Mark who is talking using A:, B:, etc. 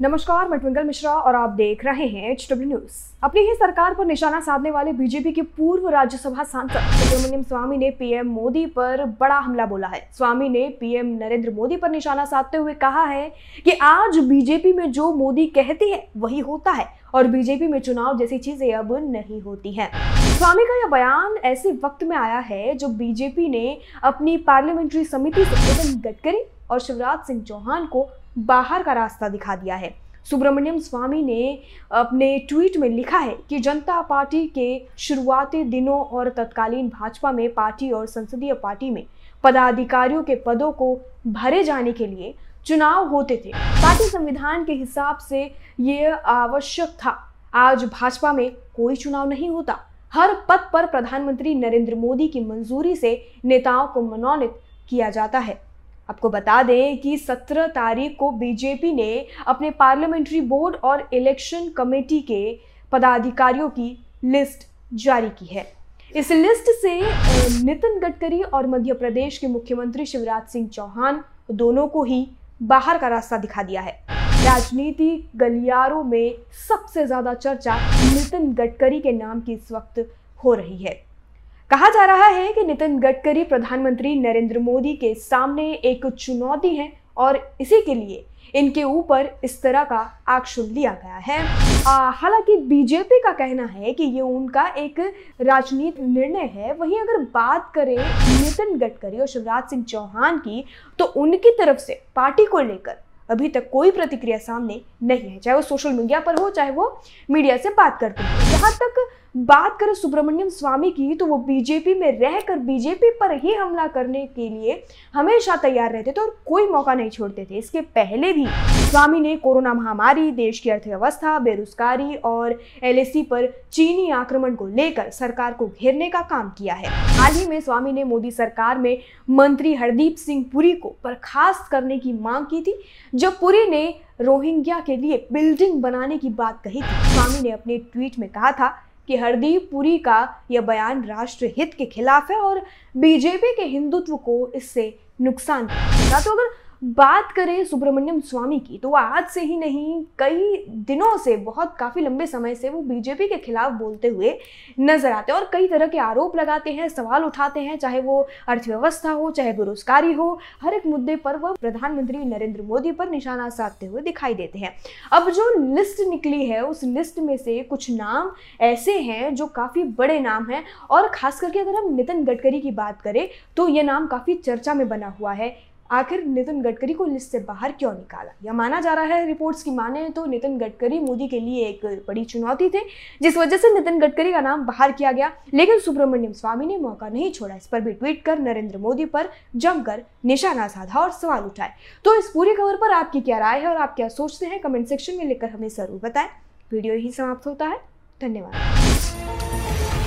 A: नमस्कार, मैं ट्विंकल मिश्रा और आप देख रहे हैं एच डब्ल्यू न्यूज़ अपनी ही सरकार पर निशाना साधने वाले बीजेपी के पूर्व राज्यसभा सांसद सुब्रमण्यम स्वामी ने पीएम मोदी पर बड़ा हमला बोला है। स्वामी ने पीएम नरेंद्र मोदी पर निशाना साधते हुए कहा है कि आज बीजेपी में जो मोदी कहती है, वही होता है और बीजेपी में चुनाव जैसी चीज़ें अब नहीं होती हैं। स्वामी का यह बयान ऐसे वक्त में आया है जो बीजेपी ने अपनी पार्लियामेंट्री समिति से नितिन गडकरी और शिवराज सिंह चौहान को बाहर का रास्ता दिखा दिया है। सुब्रमण्यम स्वामी ने अपने ट्वीट में लिखा है कि जनता पार्टी के शुरुआती दिनों और तत्कालीन भाजपा में पार्टी और संसदीय पार्टी में पदाधिकारियों के पदों को भरे जाने के लिए चुनाव होते थे। पार्टी संविधान के हिसाब से ये आवश्यक था। आज भाजपा में कोई चुनाव नहीं होता। हर पद पर प्रधानमंत्री नरेंद्र मोदी की मंजूरी से नेताओं को मनोनीत किया जाता है। आपको बता दें कि 17 तारीख को बीजेपी ने अपने पार्लियामेंट्री बोर्ड और इलेक्शन कमेटी के पदाधिकारियों की लिस्ट जारी की है। इस लिस्ट से नितिन गडकरी और मध्य प्रदेश के मुख्यमंत्री शिवराज सिंह चौहान दोनों को ही बाहर का रास्ता दिखा दिया है। राजनीति गलियारों में सबसे ज़्यादा चर्चा नितिन गडकरी के नाम की इस वक्त हो रही है। कहा जा रहा है कि नितिन गडकरी प्रधानमंत्री नरेंद्र मोदी के सामने एक चुनौती है और इसी के लिए इनके ऊपर इस तरह का एक्शन लिया गया है। हालाँकि बीजेपी का कहना है कि ये उनका एक राजनीतिक निर्णय है। वहीं अगर बात करें नितिन गडकरी और शिवराज सिंह चौहान की तो उनकी तरफ़ से पार्टी को लेकर अभी तक कोई प्रतिक्रिया सामने नहीं है, चाहे वो सोशल मीडिया पर हो, चाहे वो मीडिया से बात करते हो। जहाँ तक बात करें सुब्रमण्यम स्वामी की तो वो बीजेपी में रहकर बीजेपी पर ही हमला करने के लिए हमेशा तैयार रहते थे और कोई मौका नहीं छोड़ते थे। इसके पहले भी स्वामी ने कोरोना महामारी, देश की अर्थव्यवस्था, बेरोजगारी और एलएसी पर चीनी आक्रमण को लेकर सरकार को घेरने का काम किया है। हाल ही में स्वामी ने मोदी सरकार में मंत्री हरदीप सिंह पुरी को बर्खास्त करने की मांग की थी जब पुरी ने रोहिंग्या के लिए बिल्डिंग बनाने की बात कही थी। स्वामी ने अपने ट्वीट में कहा था कि हरदीप पुरी का यह बयान राष्ट्र हित के खिलाफ है और बीजेपी के हिंदुत्व को इससे नुकसान। तो अगर बात करें सुब्रमण्यम स्वामी की तो वो आज से ही नहीं, कई दिनों से, बहुत काफ़ी लंबे समय से वो बीजेपी के खिलाफ बोलते हुए नज़र आते हैं और कई तरह के आरोप लगाते हैं, सवाल उठाते हैं, चाहे वो अर्थव्यवस्था हो, चाहे बेरोजगारी हो, हर एक मुद्दे पर वह प्रधानमंत्री नरेंद्र मोदी पर निशाना साधते हुए दिखाई देते हैं। अब जो लिस्ट निकली है, उस लिस्ट में से कुछ नाम ऐसे हैं जो काफ़ी बड़े नाम हैं और खास करके अगर हम नितिन गडकरी की बात करें तो ये नाम काफ़ी चर्चा में बना हुआ है। आखिर नितिन गडकरी को लिस्ट से बाहर क्यों निकाला? यह माना जा रहा है रिपोर्ट्स की माने तो नितिन गडकरी मोदी के लिए एक बड़ी चुनौती थे, जिस वजह से नितिन गडकरी का नाम बाहर किया गया। लेकिन सुब्रमण्यम स्वामी ने मौका नहीं छोड़ा, इस पर भी ट्वीट कर नरेंद्र मोदी पर जमकर निशाना साधा और सवाल उठाए। तो इस पूरी खबर पर आपकी क्या राय है और आप क्या सोचते हैं, कमेंट सेक्शन में लिखकर हमें ज़रूर बताएँ। वीडियो ही समाप्त होता है। धन्यवाद।